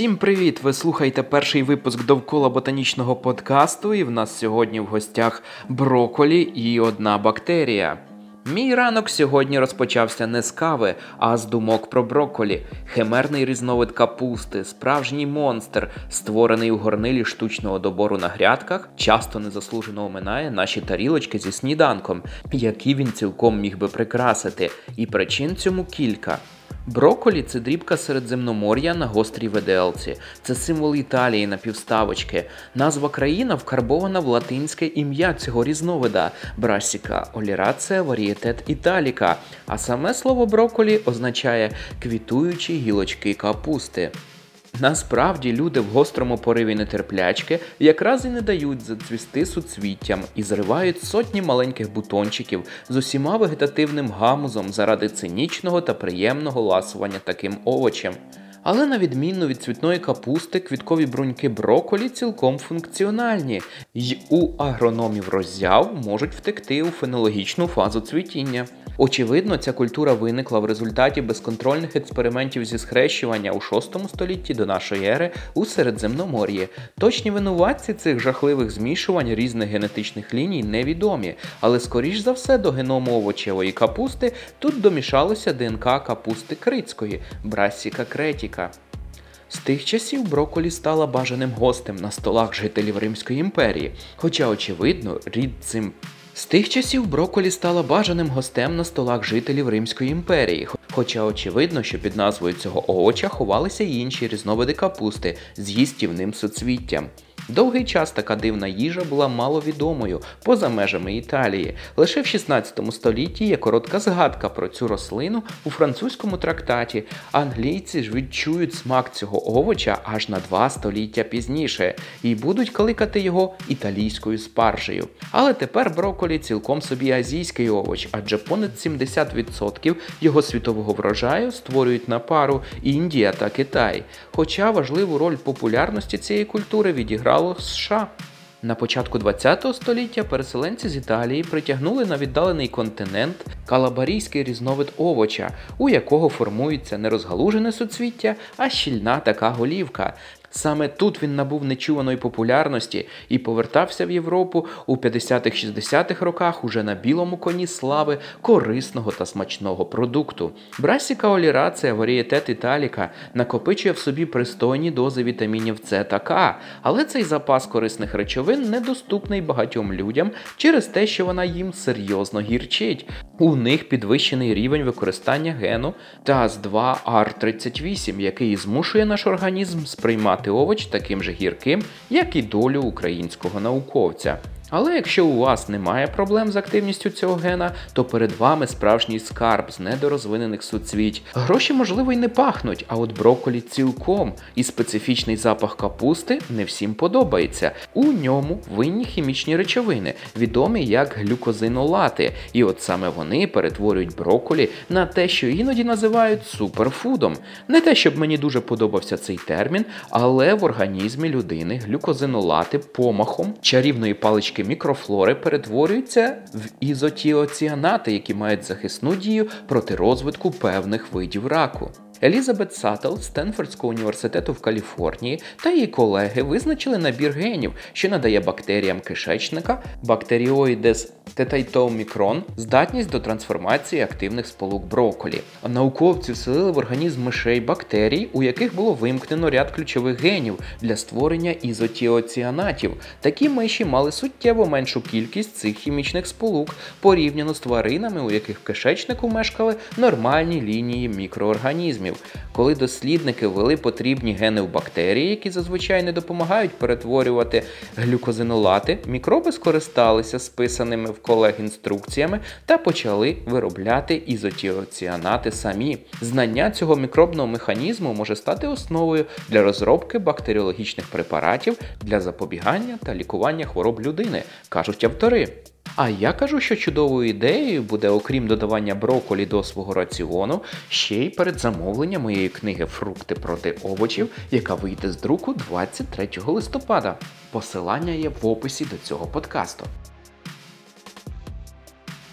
Всім привіт! Ви слухаєте перший випуск довкола ботанічного подкасту, і в нас сьогодні в гостях броколі і одна бактерія. Мій ранок сьогодні розпочався не з кави, а з думок про броколі. Химерний різновид капусти, справжній монстр, створений у горнилі штучного добору на грядках, часто незаслужено оминає наші тарілочки зі сніданком, які він цілком міг би прикрасити. І причин цьому кілька. Броколі це дрібка середземномор'я на гострій Веделці. Це символ Італії на півставочки. Назва країна вкарбована в латинське ім'я цього різновида брасіка олірація варієтет італіка. А саме слово броколі означає квітуючі гілочки капусти. Насправді люди в гострому пориві нетерплячки якраз і не дають зацвісти суцвіттям і зривають сотні маленьких бутончиків з усіма вегетативним гамузом заради цинічного та приємного ласування таким овочем. Але на відміну від цвітної капусти, квіткові бруньки броколі цілком функціональні, й у агрономів роззяв можуть втекти у фенологічну фазу цвітіння. Очевидно, ця культура виникла в результаті безконтрольних експериментів зі схрещування у 6 столітті до нашої ери у Середземномор'ї. Точні винуватці цих жахливих змішувань різних генетичних ліній невідомі, але скоріш за все до геному овочевої капусти тут домішалося ДНК капусти крицької брасіка кретіка. З тих часів броколі стала бажаним гостем на столах жителів Римської імперії, хоча, очевидно, рід цим з тих часів броколі стала бажаним гостем на столах жителів Римської імперії, хоча очевидно, що під назвою цього овоча ховалися й інші різновиди капусти з їстівним суцвіттям. Довгий час така дивна їжа була маловідомою поза межами Італії. Лише в 16 столітті є коротка згадка про цю рослину у французькому трактаті. Англійці ж відчують смак цього овоча аж на два століття пізніше і будуть кликати його італійською спаржею. Але тепер броколі цілком собі азійський овоч, адже понад 70% його світового врожаю створюють на пару Індія та Китай. Хоча важливу роль популярності цієї культури відіграв стало США. На початку ХХ століття переселенці з Італії притягнули на віддалений континент калабарійський різновид овоча, у якого формується не розгалужене суцвіття, а щільна така голівка. Саме тут він набув нечуваної популярності і повертався в Європу у 50-60-х роках уже на білому коні слави корисного та смачного продукту. Брасіка олірація варієтет італіка накопичує в собі пристойні дози вітамінів С та К, але цей запас корисних речовин недоступний багатьом людям через те, що вона їм серйозно гірчить. У них підвищений рівень використання гену ТАЗ2Р38, який змушує наш організм сприймати овоч таким же гірким, як і долю українського науковця. Але якщо у вас немає проблем з активністю цього гена, то перед вами справжній скарб з недорозвинених суцвіть. Гроші, можливо, й не пахнуть, а от броколі цілком. І специфічний запах капусти не всім подобається. У ньому винні хімічні речовини, відомі як глюкозинолати. І от саме вони перетворюють броколі на те, що іноді називають суперфудом. Не те, щоб мені дуже подобався цей термін, але в організмі людини глюкозинолати помахом чарівної палички залишки мікрофлори перетворюються в ізотіоціанати, які мають захисну дію проти розвитку певних видів раку. Елізабет Саттл з Стенфордського університету в Каліфорнії та її колеги визначили набір генів, що надає бактеріям кишечника бактеріоїдес тетайтомікрон здатність до трансформації активних сполук броколі. Науковці вселили в організм мишей бактерій, у яких було вимкнено ряд ключових генів для створення ізотіоціанатів. Такі миші мали суттєво меншу кількість цих хімічних сполук порівняно з тваринами, у яких в кишечнику мешкали нормальні лінії мікроорганізмів організмів, коли дослідники ввели потрібні гени в бактерії, які зазвичай не допомагають перетворювати глюкозинолати, мікроби скористалися списаними в колег інструкціями та почали виробляти ізотіоціанати самі. Знання цього мікробного механізму може стати основою для розробки бактеріологічних препаратів для запобігання та лікування хвороб людини, кажуть автори. А я кажу, що чудовою ідеєю буде, окрім додавання броколі до свого раціону, ще й передзамовлення моєї книги Фрукти проти овочів, яка вийде з друку 23 листопада. Посилання є в описі до цього подкасту.